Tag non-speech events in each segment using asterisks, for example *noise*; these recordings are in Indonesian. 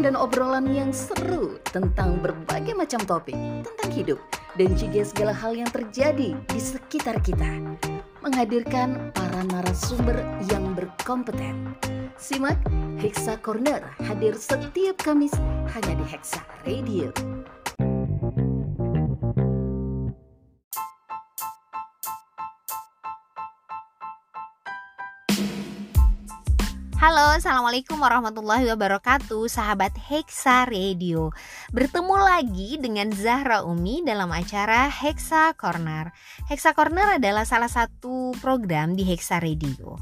Dan obrolan yang seru tentang berbagai macam topik tentang hidup dan juga segala hal yang terjadi di sekitar kita. Menghadirkan para narasumber yang berkompeten. Simak Hexa Corner hadir setiap Kamis hanya di Hexa Radio. Halo, Assalamualaikum warahmatullahi wabarakatuh Sahabat Hexa Radio. Bertemu lagi dengan Zahra Umi dalam acara Hexa Corner. Hexa Corner adalah salah satu program di Hexa Radio.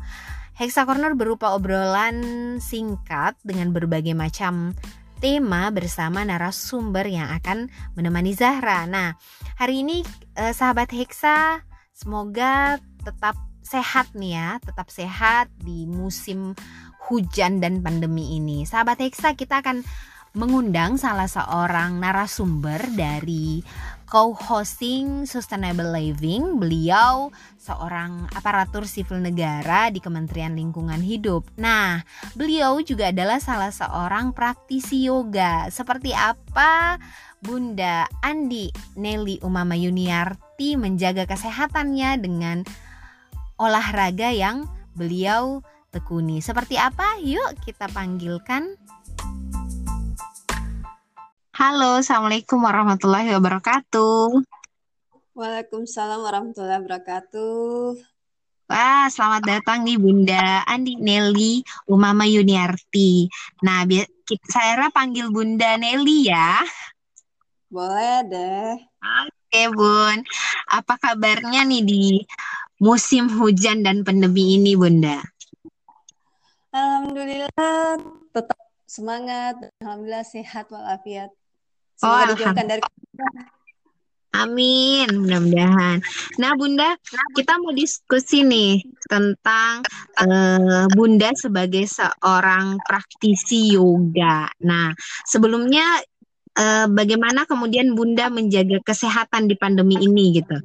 Hexa Corner berupa obrolan singkat dengan berbagai macam tema bersama narasumber yang akan menemani Zahra. Nah, hari ini eh, sahabat Hexa semoga tetap sehat nih ya, tetap sehat di musim hujan dan pandemi ini. Sahabat Hexa kita akan mengundang salah seorang narasumber dari co-hosting Sustainable Living. Beliau seorang aparatur sipil negara di Kementerian Lingkungan Hidup. Nah, beliau juga adalah salah seorang praktisi yoga. Seperti apa Bunda Andi Nelly Umama Yuniarti menjaga kesehatannya dengan olahraga yang beliau tekuni. Seperti apa? Yuk kita panggilkan. Halo, Assalamualaikum warahmatullahi wabarakatuh. Waalaikumsalam warahmatullahi wabarakatuh. Wah, selamat datang nih Bunda Andi Nelly Umama Yuniarti. Nah, saya panggil Bunda Nelly ya. Boleh deh. Oke, Bun. Apa kabarnya nih di musim hujan dan pandemi ini, Bunda? Alhamdulillah tetap semangat, alhamdulillah sehat walafiat. Semoga oh, dijauhkan dari Amin, mudah-mudahan. Nah, Bunda, kita mau diskusi nih tentang uh, Bunda sebagai seorang praktisi yoga. Nah, sebelumnya uh, bagaimana kemudian Bunda menjaga kesehatan di pandemi ini gitu?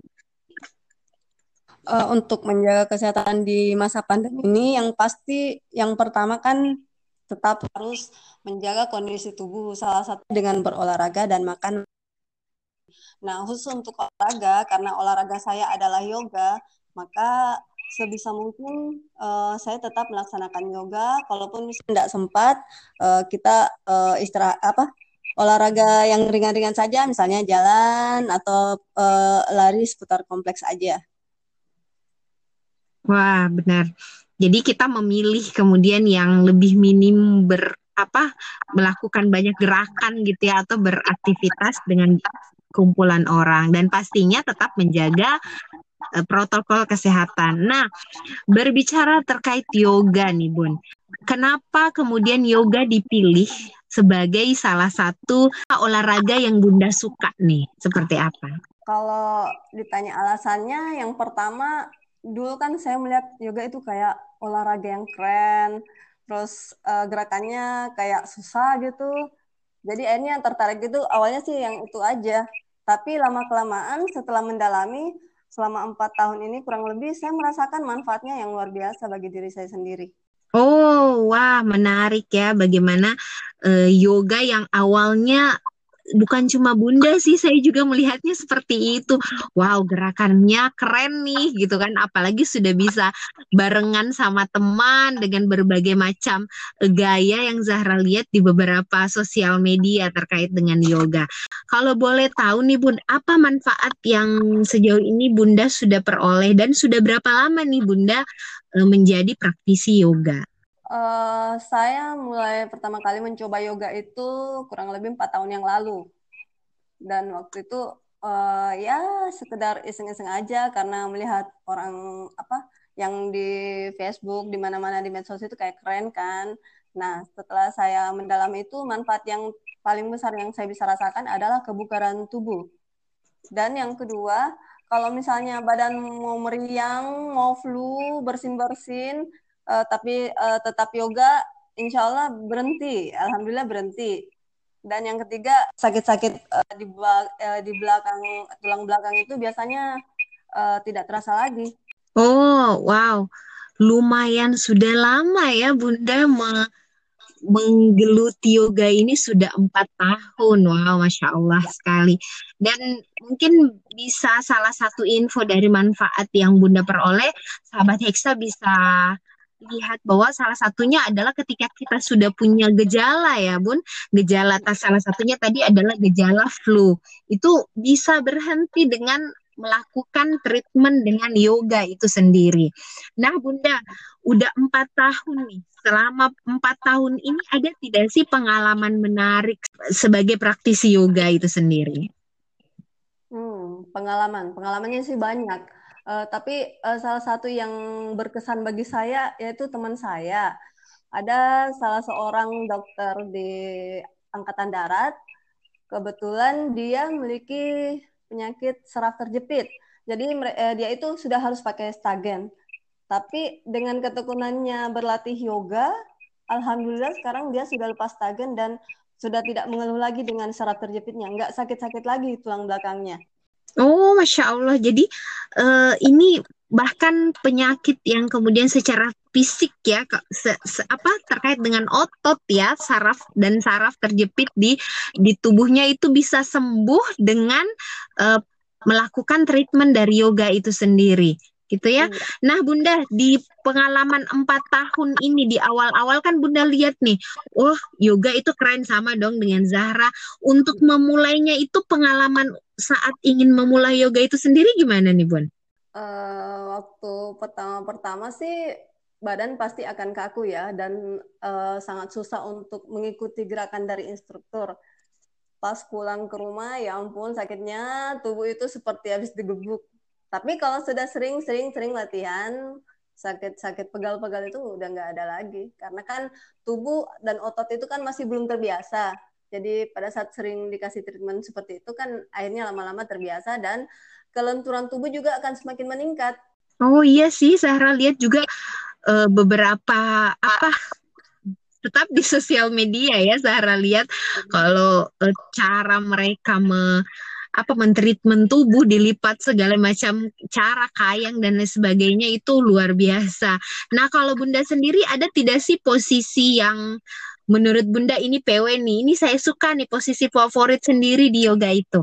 Uh, untuk menjaga kesehatan di masa pandemi ini yang pasti yang pertama kan tetap harus menjaga kondisi tubuh salah satu dengan berolahraga dan makan. Nah, khusus untuk olahraga karena olahraga saya adalah yoga, maka sebisa mungkin uh, saya tetap melaksanakan yoga kalaupun tidak sempat uh, kita uh, istirahat apa olahraga yang ringan-ringan saja misalnya jalan atau uh, lari seputar kompleks aja. Wah, benar. Jadi kita memilih kemudian yang lebih minim ber apa melakukan banyak gerakan gitu ya atau beraktivitas dengan kumpulan orang dan pastinya tetap menjaga uh, protokol kesehatan. Nah, berbicara terkait yoga nih, Bun. Kenapa kemudian yoga dipilih sebagai salah satu olahraga yang Bunda suka nih? Seperti apa? Kalau ditanya alasannya, yang pertama dulu kan saya melihat yoga itu kayak olahraga yang keren, terus uh, gerakannya kayak susah gitu. Jadi akhirnya yang tertarik itu awalnya sih yang itu aja. Tapi lama kelamaan setelah mendalami selama empat tahun ini kurang lebih saya merasakan manfaatnya yang luar biasa bagi diri saya sendiri. Oh, wah menarik ya bagaimana uh, yoga yang awalnya bukan cuma bunda sih saya juga melihatnya seperti itu. Wow gerakannya keren nih gitu kan. Apalagi sudah bisa barengan sama teman dengan berbagai macam eh, gaya yang Zahra lihat di beberapa sosial media terkait dengan yoga. Kalau boleh tahu nih bun apa manfaat yang sejauh ini bunda sudah peroleh dan sudah berapa lama nih bunda eh, menjadi praktisi yoga Uh, saya mulai pertama kali mencoba yoga itu kurang lebih empat tahun yang lalu. Dan waktu itu uh, ya sekedar iseng-iseng aja karena melihat orang apa yang di Facebook di mana-mana di medsos itu kayak keren kan. Nah, setelah saya mendalam itu manfaat yang paling besar yang saya bisa rasakan adalah kebugaran tubuh. Dan yang kedua, kalau misalnya badan mau meriang, mau flu, bersin-bersin, uh, tapi uh, tetap yoga, insya Allah berhenti. Alhamdulillah berhenti. Dan yang ketiga, sakit-sakit uh, di, uh, di belakang tulang belakang itu biasanya uh, tidak terasa lagi. Oh, wow. Lumayan sudah lama ya Bunda me menggeluti yoga ini sudah empat tahun. Wow, masya Allah sekali. Dan mungkin bisa salah satu info dari manfaat yang Bunda peroleh, sahabat Hexa bisa lihat bahwa salah satunya adalah ketika kita sudah punya gejala ya Bun, gejala salah satunya tadi adalah gejala flu. Itu bisa berhenti dengan melakukan treatment dengan yoga itu sendiri. Nah Bunda, udah empat tahun nih. Selama empat tahun ini ada tidak sih pengalaman menarik sebagai praktisi yoga itu sendiri? Hmm, pengalaman, pengalamannya sih banyak. Uh, tapi uh, salah satu yang berkesan bagi saya yaitu teman saya. Ada salah seorang dokter di Angkatan Darat. Kebetulan dia memiliki penyakit saraf terjepit. Jadi eh, dia itu sudah harus pakai stagen. Tapi dengan ketekunannya berlatih yoga, alhamdulillah sekarang dia sudah lepas stagen dan sudah tidak mengeluh lagi dengan saraf terjepitnya, nggak sakit-sakit lagi tulang belakangnya. Oh, masya Allah. Jadi uh, ini bahkan penyakit yang kemudian secara fisik ya se, se, apa terkait dengan otot ya saraf dan saraf terjepit di di tubuhnya itu bisa sembuh dengan uh, melakukan treatment dari yoga itu sendiri gitu ya. Iya. Nah Bunda di pengalaman empat tahun ini di awal-awal kan Bunda lihat nih, wah oh, yoga itu keren sama dong dengan Zahra. Untuk memulainya itu pengalaman saat ingin memulai yoga itu sendiri gimana nih Bun? Uh, waktu pertama-pertama sih badan pasti akan kaku ya dan uh, sangat susah untuk mengikuti gerakan dari instruktur. Pas pulang ke rumah ya ampun sakitnya tubuh itu seperti habis digebuk. Tapi kalau sudah sering-sering-sering latihan sakit-sakit pegal-pegal itu udah nggak ada lagi karena kan tubuh dan otot itu kan masih belum terbiasa. Jadi pada saat sering dikasih treatment seperti itu kan akhirnya lama-lama terbiasa dan kelenturan tubuh juga akan semakin meningkat. Oh iya sih, Zahra lihat juga uh, beberapa apa tetap di sosial media ya Zahra lihat kalau uh, cara mereka me apa mentreatment tubuh dilipat segala macam cara kayang dan lain sebagainya itu luar biasa. Nah kalau Bunda sendiri ada tidak sih posisi yang menurut Bunda ini PW nih, ini saya suka nih posisi favorit sendiri di yoga itu.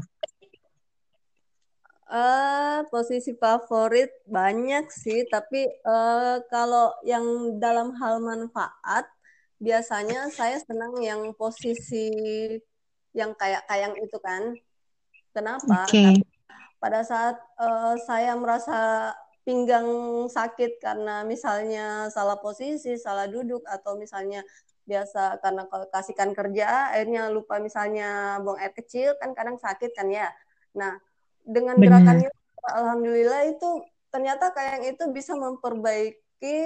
Uh, posisi favorit banyak sih, tapi uh, kalau yang dalam hal manfaat, biasanya saya senang yang posisi yang kayak kayang itu kan. Kenapa? Okay. pada saat uh, saya merasa pinggang sakit karena misalnya salah posisi, salah duduk, atau misalnya biasa karena kalau kasihkan kerja, akhirnya lupa misalnya buang air kecil, kan kadang sakit kan ya. Nah, dengan Benar. gerakannya alhamdulillah itu ternyata kayak itu bisa memperbaiki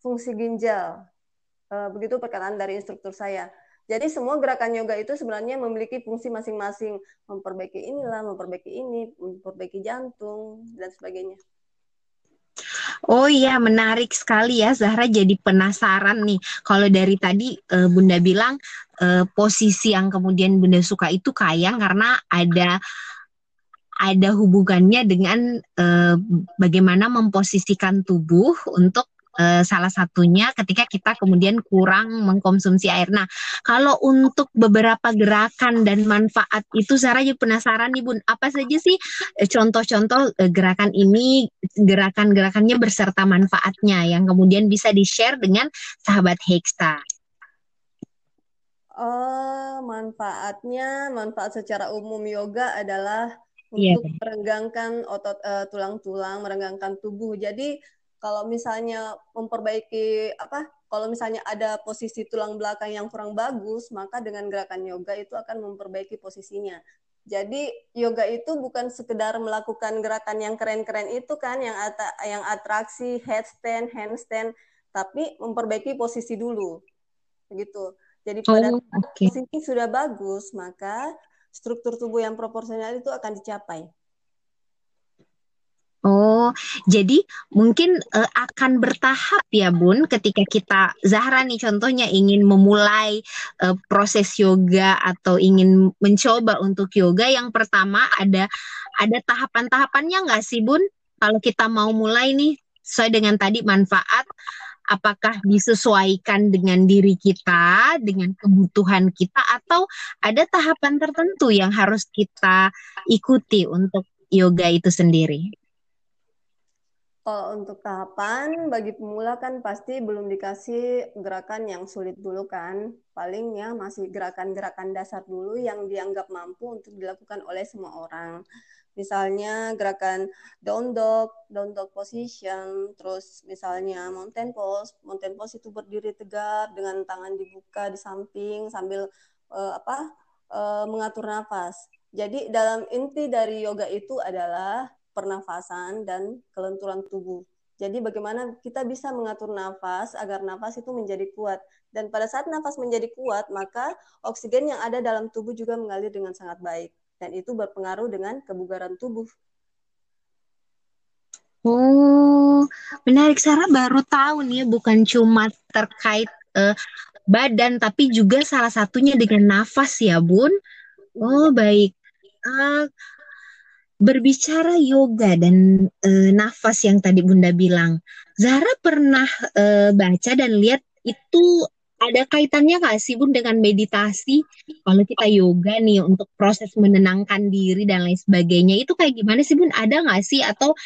fungsi ginjal. Uh, begitu perkataan dari instruktur saya. Jadi semua gerakan yoga itu sebenarnya memiliki fungsi masing-masing, memperbaiki inilah, memperbaiki ini, memperbaiki jantung dan sebagainya. Oh iya, menarik sekali ya Zahra jadi penasaran nih. Kalau dari tadi uh, Bunda bilang uh, posisi yang kemudian Bunda suka itu kayang karena ada ada hubungannya dengan uh, bagaimana memposisikan tubuh untuk uh, salah satunya ketika kita kemudian kurang mengkonsumsi air. Nah, kalau untuk beberapa gerakan dan manfaat itu saya juga penasaran nih Bun, apa saja sih contoh-contoh uh, gerakan ini, gerakan-gerakannya berserta manfaatnya yang kemudian bisa di-share dengan sahabat Hexa? Oh, manfaatnya, manfaat secara umum yoga adalah Iya, untuk yeah. merenggangkan otot uh, tulang-tulang, merenggangkan tubuh. Jadi kalau misalnya memperbaiki apa? Kalau misalnya ada posisi tulang belakang yang kurang bagus, maka dengan gerakan yoga itu akan memperbaiki posisinya. Jadi yoga itu bukan sekedar melakukan gerakan yang keren-keren itu kan, yang at yang atraksi headstand, handstand, tapi memperbaiki posisi dulu, begitu. Jadi pada oh, okay. posisi sudah bagus, maka struktur tubuh yang proporsional itu akan dicapai. Jadi mungkin uh, akan bertahap ya Bun ketika kita Zahra nih contohnya ingin memulai uh, proses yoga atau ingin mencoba untuk yoga yang pertama ada ada tahapan-tahapannya nggak sih Bun? Kalau kita mau mulai nih sesuai dengan tadi manfaat apakah disesuaikan dengan diri kita, dengan kebutuhan kita, atau ada tahapan tertentu yang harus kita ikuti untuk yoga itu sendiri? Kalau untuk tahapan bagi pemula kan pasti belum dikasih gerakan yang sulit dulu kan. Palingnya masih gerakan-gerakan dasar dulu yang dianggap mampu untuk dilakukan oleh semua orang. Misalnya gerakan down dog, down dog position, terus misalnya mountain pose. Mountain pose itu berdiri tegap dengan tangan dibuka di samping sambil uh, apa? Uh, mengatur nafas. Jadi dalam inti dari yoga itu adalah pernafasan dan kelenturan tubuh. Jadi bagaimana kita bisa mengatur nafas agar nafas itu menjadi kuat. Dan pada saat nafas menjadi kuat, maka oksigen yang ada dalam tubuh juga mengalir dengan sangat baik dan itu berpengaruh dengan kebugaran tubuh. Oh, menarik. Sarah baru tahu nih, bukan cuma terkait uh, badan, tapi juga salah satunya dengan nafas ya, Bun. Oh, baik. Uh, berbicara yoga dan uh, nafas yang tadi Bunda bilang, Zara pernah uh, baca dan lihat itu ada kaitannya nggak sih Bun dengan meditasi? Kalau kita yoga nih untuk proses menenangkan diri dan lain sebagainya itu kayak gimana sih Bun? Ada nggak sih atau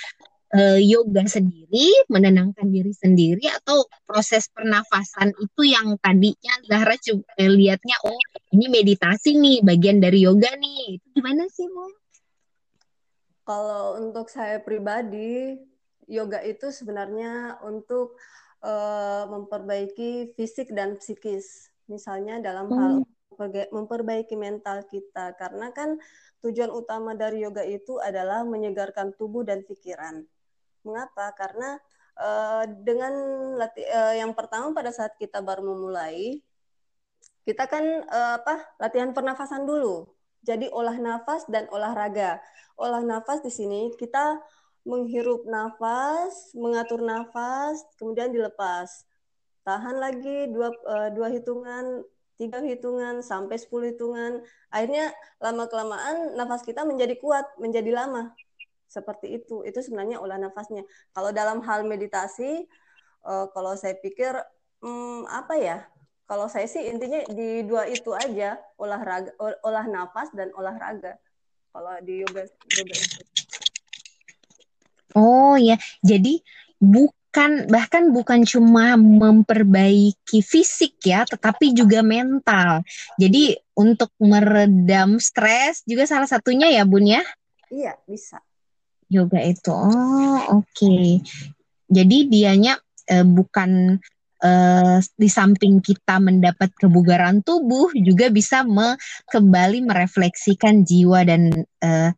uh, yoga sendiri menenangkan diri sendiri atau proses pernafasan itu yang tadinya Zahra eh, lihatnya oh ini meditasi nih bagian dari yoga nih itu gimana sih Bun? Kalau untuk saya pribadi yoga itu sebenarnya untuk uh, memperbaiki fisik dan psikis. Misalnya dalam hal hmm. memperbaiki mental kita karena kan tujuan utama dari yoga itu adalah menyegarkan tubuh dan pikiran. Mengapa? Karena uh, dengan lati uh, yang pertama pada saat kita baru memulai kita kan uh, apa? latihan pernafasan dulu. Jadi olah nafas dan olahraga. Olah nafas di sini kita menghirup nafas, mengatur nafas, kemudian dilepas. Tahan lagi dua, uh, dua hitungan, tiga hitungan, sampai sepuluh hitungan. Akhirnya lama-kelamaan nafas kita menjadi kuat, menjadi lama. Seperti itu. Itu sebenarnya olah nafasnya. Kalau dalam hal meditasi, uh, kalau saya pikir, hmm, apa ya, kalau saya sih intinya di dua itu aja, olahraga, olah nafas dan olahraga. Kalau di yoga, yoga itu. Oh ya, jadi bukan bahkan bukan cuma memperbaiki fisik ya, tetapi juga mental. Jadi untuk meredam stres juga salah satunya ya, Bun ya? Iya, bisa. Yoga itu. Oh, oke. Okay. Jadi dianya eh, bukan eh, di samping kita mendapat kebugaran tubuh juga bisa me kembali merefleksikan jiwa dan eh,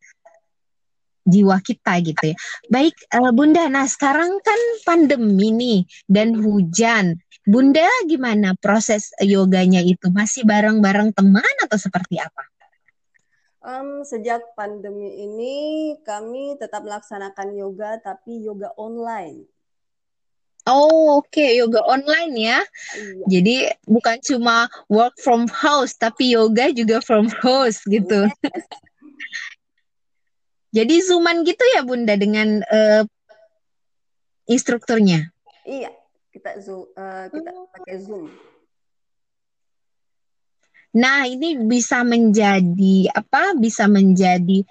jiwa kita gitu ya. Baik uh, Bunda, nah sekarang kan pandemi nih dan hujan. Bunda gimana proses yoganya itu? Masih bareng-bareng teman atau seperti apa? Um, sejak pandemi ini kami tetap melaksanakan yoga tapi yoga online. Oh oke okay. yoga online ya. Iya. Jadi bukan cuma work from house tapi yoga juga from house gitu. Yes. *laughs* Jadi zooman gitu ya Bunda dengan uh, instrukturnya? Iya, kita zoom, uh, kita oh. pakai zoom. Nah, ini bisa menjadi apa? Bisa menjadi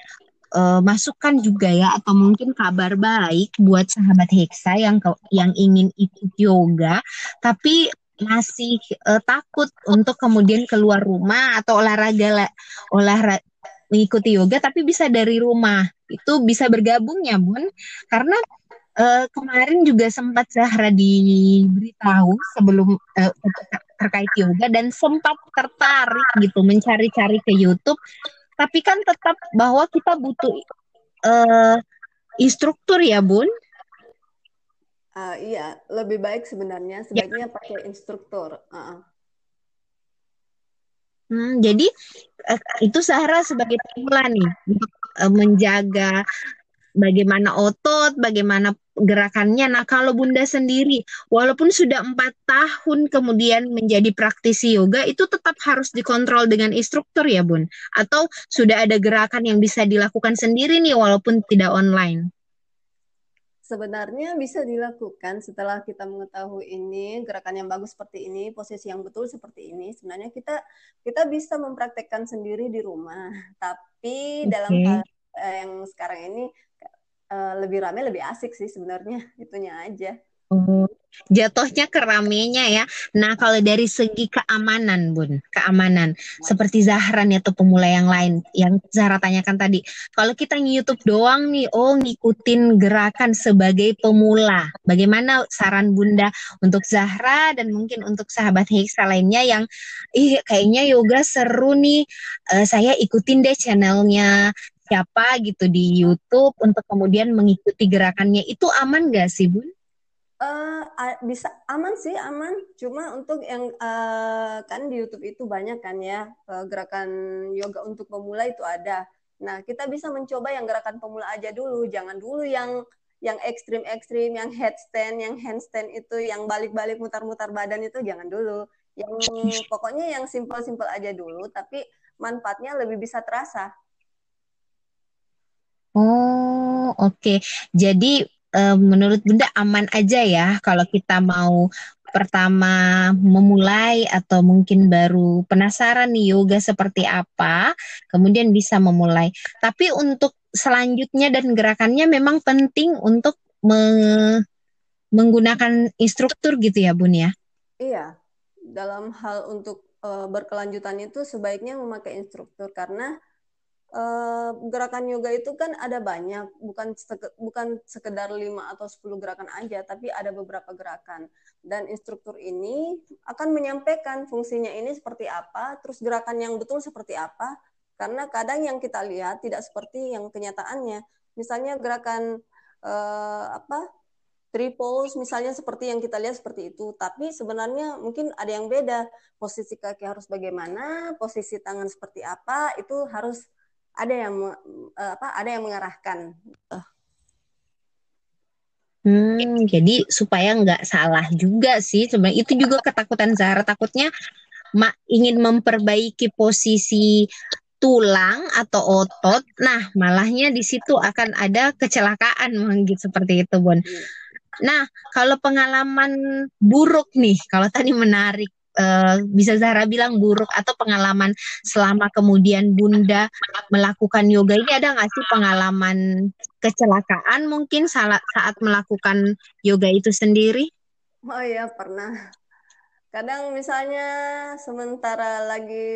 uh, masukan juga ya atau mungkin kabar baik buat sahabat Hexa yang yang ingin ikut yoga tapi masih uh, takut untuk kemudian keluar rumah atau olahraga olahraga mengikuti yoga tapi bisa dari rumah. Itu bisa bergabung ya, Bun. Karena uh, kemarin juga sempat Zahra diberitahu sebelum uh, terkait yoga dan sempat tertarik gitu mencari-cari ke YouTube. Tapi kan tetap bahwa kita butuh uh, instruktur ya, Bun. Uh, iya, lebih baik sebenarnya sebaiknya ya. pakai instruktur. Uh -uh. Hmm, jadi uh, itu Sahra sebagai pemula nih untuk uh, menjaga bagaimana otot, bagaimana gerakannya. Nah, kalau Bunda sendiri, walaupun sudah empat tahun kemudian menjadi praktisi yoga, itu tetap harus dikontrol dengan instruktur ya, Bun? Atau sudah ada gerakan yang bisa dilakukan sendiri nih, walaupun tidak online? Sebenarnya bisa dilakukan setelah kita mengetahui ini gerakan yang bagus seperti ini, posisi yang betul seperti ini. Sebenarnya kita kita bisa mempraktekkan sendiri di rumah. Tapi okay. dalam hal eh, yang sekarang ini uh, lebih ramai lebih asik sih sebenarnya itunya aja. Oh, jatuhnya ke ramenya ya. Nah, kalau dari segi keamanan, Bun, keamanan seperti Zahra nih atau pemula yang lain yang Zahra tanyakan tadi. Kalau kita YouTube doang nih, oh ngikutin gerakan sebagai pemula. Bagaimana saran Bunda untuk Zahra dan mungkin untuk sahabat Hexa lainnya yang ih kayaknya yoga seru nih. Uh, saya ikutin deh channelnya siapa gitu di YouTube untuk kemudian mengikuti gerakannya. Itu aman gak sih Bun? Uh, bisa aman sih aman. Cuma untuk yang uh, kan di YouTube itu banyak kan ya uh, gerakan yoga untuk pemula itu ada. Nah kita bisa mencoba yang gerakan pemula aja dulu. Jangan dulu yang yang ekstrim ekstrim yang headstand yang handstand itu yang balik-balik mutar-mutar badan itu jangan dulu. Yang pokoknya yang simple-simple aja dulu tapi manfaatnya lebih bisa terasa Oh, oke. Okay. Jadi uh, menurut Bunda aman aja ya kalau kita mau pertama memulai atau mungkin baru penasaran nih yoga seperti apa, kemudian bisa memulai. Tapi untuk selanjutnya dan gerakannya memang penting untuk me menggunakan instruktur gitu ya, Bun ya? Iya. Dalam hal untuk uh, berkelanjutan itu sebaiknya memakai instruktur karena uh, gerakan yoga itu kan ada banyak, bukan bukan sekedar 5 atau 10 gerakan aja, tapi ada beberapa gerakan. Dan instruktur ini akan menyampaikan fungsinya ini seperti apa, terus gerakan yang betul seperti apa, karena kadang yang kita lihat tidak seperti yang kenyataannya. Misalnya gerakan uh, apa? Pose misalnya seperti yang kita lihat seperti itu, tapi sebenarnya mungkin ada yang beda. Posisi kaki harus bagaimana, posisi tangan seperti apa, itu harus ada yang uh, apa ada yang mengarahkan Hmm, jadi supaya nggak salah juga sih sebenarnya itu juga ketakutan Zahra takutnya mak ingin memperbaiki posisi tulang atau otot, nah malahnya di situ akan ada kecelakaan mungkin seperti itu Bon. Iya. Nah kalau pengalaman buruk nih, kalau tadi menarik uh, bisa Zahra bilang buruk atau pengalaman selama kemudian Bunda melakukan yoga ini ada nggak sih pengalaman kecelakaan mungkin saat saat melakukan yoga itu sendiri? Oh iya pernah. Kadang misalnya sementara lagi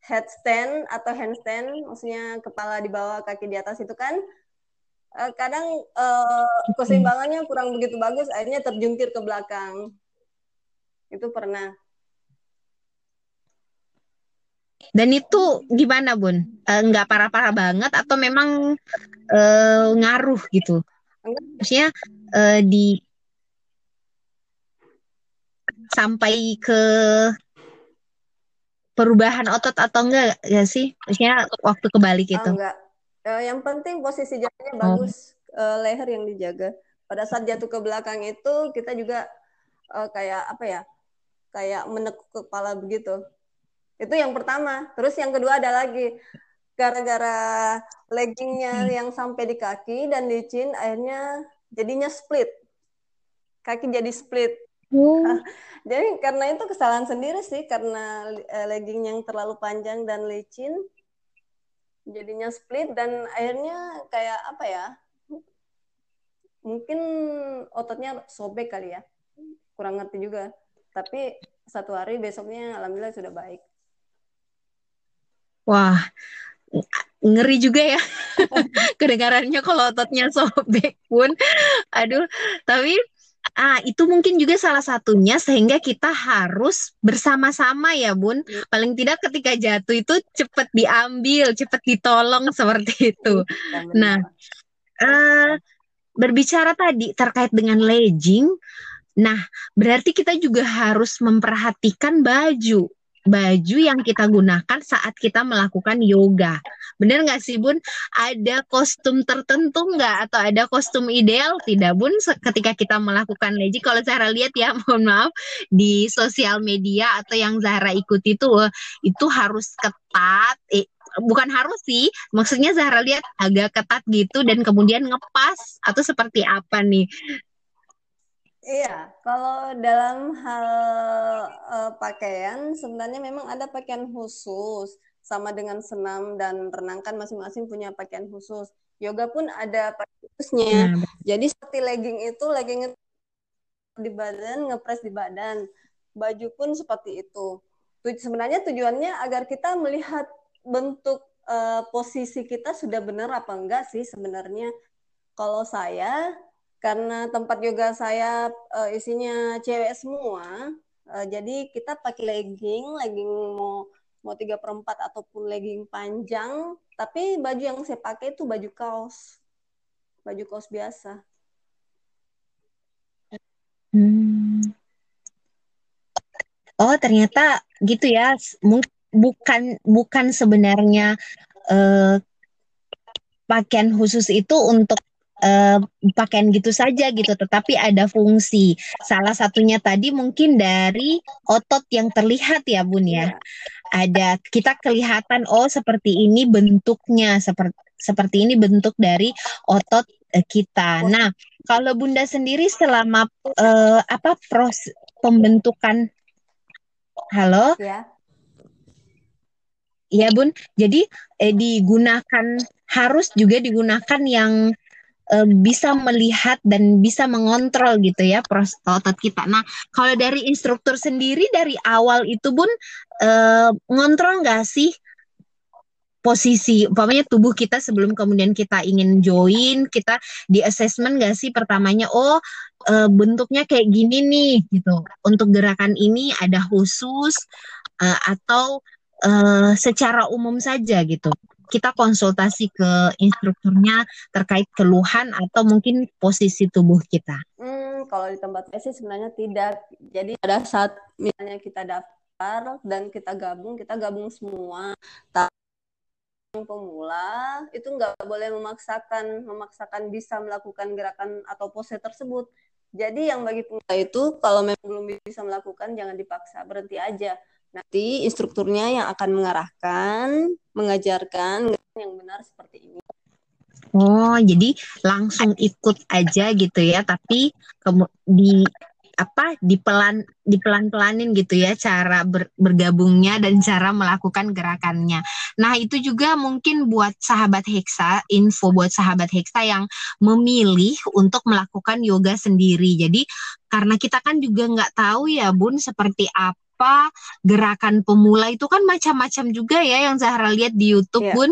headstand atau handstand, maksudnya kepala di bawah kaki di atas itu kan uh, kadang uh, keseimbangannya kurang begitu bagus, akhirnya terjungkir ke belakang. Itu pernah. Dan itu gimana Bun? Enggak eh, parah-parah banget atau memang e, ngaruh gitu? Maksudnya e, di sampai ke perubahan otot atau enggak ya sih? Maksudnya waktu kebalik itu? Oh, enggak. E, yang penting posisi jatuhnya oh. bagus, e, leher yang dijaga. Pada saat jatuh ke belakang itu kita juga e, kayak apa ya? Kayak menekuk kepala begitu. Itu yang pertama. Terus yang kedua ada lagi gara-gara leggingnya hmm. yang sampai di kaki dan licin akhirnya jadinya split. Kaki jadi split. Hmm. *laughs* jadi karena itu kesalahan sendiri sih karena eh, legging yang terlalu panjang dan licin jadinya split dan akhirnya kayak apa ya? Mungkin ototnya sobek kali ya. Kurang ngerti juga tapi satu hari besoknya alhamdulillah sudah baik. Wah ngeri juga ya. *laughs* Kedengarannya kalau ototnya sobek pun. Aduh tapi ah itu mungkin juga salah satunya sehingga kita harus bersama-sama ya bun. Iya. paling tidak ketika jatuh itu cepat diambil cepat ditolong *laughs* seperti itu. Iya, nah uh, berbicara tadi terkait dengan legging Nah, berarti kita juga harus memperhatikan baju baju yang kita gunakan saat kita melakukan yoga. Bener nggak sih Bun? Ada kostum tertentu nggak atau ada kostum ideal tidak Bun ketika kita melakukan leji? Kalau Zahra lihat ya, *laughs* mohon maaf di sosial media atau yang Zahra ikuti itu itu harus ketat. Eh, bukan harus sih, maksudnya Zahra lihat agak ketat gitu dan kemudian ngepas atau seperti apa nih? Iya, kalau dalam hal uh, pakaian sebenarnya memang ada pakaian khusus sama dengan senam dan renang kan masing-masing punya pakaian khusus. Yoga pun ada pakaian khususnya. Nah, Jadi seperti legging itu legging itu di badan, ngepres di badan. Baju pun seperti itu. Sebenarnya tujuannya agar kita melihat bentuk uh, posisi kita sudah benar apa enggak sih sebenarnya. Kalau saya karena tempat yoga saya uh, isinya cewek semua, uh, jadi kita pakai legging, legging mau mau tiga perempat ataupun legging panjang, tapi baju yang saya pakai itu baju kaos, baju kaos biasa. Hmm. Oh ternyata gitu ya, bukan bukan sebenarnya uh, pakaian khusus itu untuk uh, pakaian gitu saja gitu, tetapi ada fungsi. Salah satunya tadi mungkin dari otot yang terlihat ya Bun ya. Ada kita kelihatan oh seperti ini bentuknya, seperti seperti ini bentuk dari otot uh, kita. Nah, kalau Bunda sendiri selama uh, apa proses pembentukan Halo? Ya. Iya Bun, jadi eh, digunakan harus juga digunakan yang uh, bisa melihat dan bisa mengontrol gitu ya proses otot kita. Nah, kalau dari instruktur sendiri dari awal itu pun uh, ngontrol nggak sih posisi umpamanya tubuh kita sebelum kemudian kita ingin join kita di assessment nggak sih pertamanya oh e, bentuknya kayak gini nih gitu untuk gerakan ini ada khusus e, atau e, secara umum saja gitu kita konsultasi ke instrukturnya terkait keluhan atau mungkin posisi tubuh kita? Hmm, kalau di tempat saya sih sebenarnya tidak. Jadi pada saat misalnya kita daftar dan kita gabung, kita gabung semua. Tapi pemula itu nggak boleh memaksakan memaksakan bisa melakukan gerakan atau pose tersebut. Jadi yang bagi pemula itu kalau memang belum bisa melakukan jangan dipaksa, berhenti aja Nanti instrukturnya yang akan mengarahkan, mengajarkan yang benar seperti ini. Oh, jadi langsung ikut aja gitu ya, tapi di apa di pelan di pelan pelanin gitu ya cara ber, bergabungnya dan cara melakukan gerakannya. Nah itu juga mungkin buat sahabat Hexa info buat sahabat Hexa yang memilih untuk melakukan yoga sendiri. Jadi karena kita kan juga nggak tahu ya Bun seperti apa apa gerakan pemula itu kan macam-macam juga ya yang Zahra lihat di YouTube yeah. pun.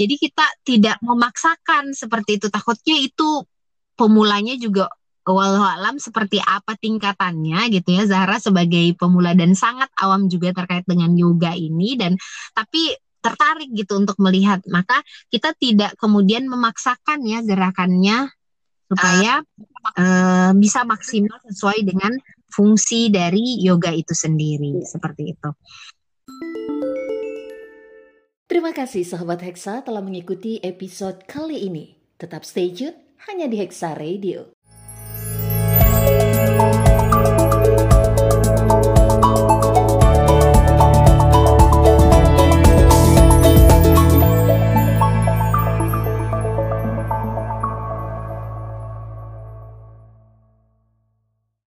Jadi kita tidak memaksakan seperti itu. Takutnya itu pemulanya juga walau alam seperti apa tingkatannya gitu ya Zahra sebagai pemula dan sangat awam juga terkait dengan yoga ini dan tapi tertarik gitu untuk melihat maka kita tidak kemudian memaksakan ya gerakannya supaya uh, bisa maksimal sesuai dengan fungsi dari yoga itu sendiri seperti itu. Terima kasih sahabat Hexa telah mengikuti episode kali ini. Tetap stay tune hanya di Hexa Radio.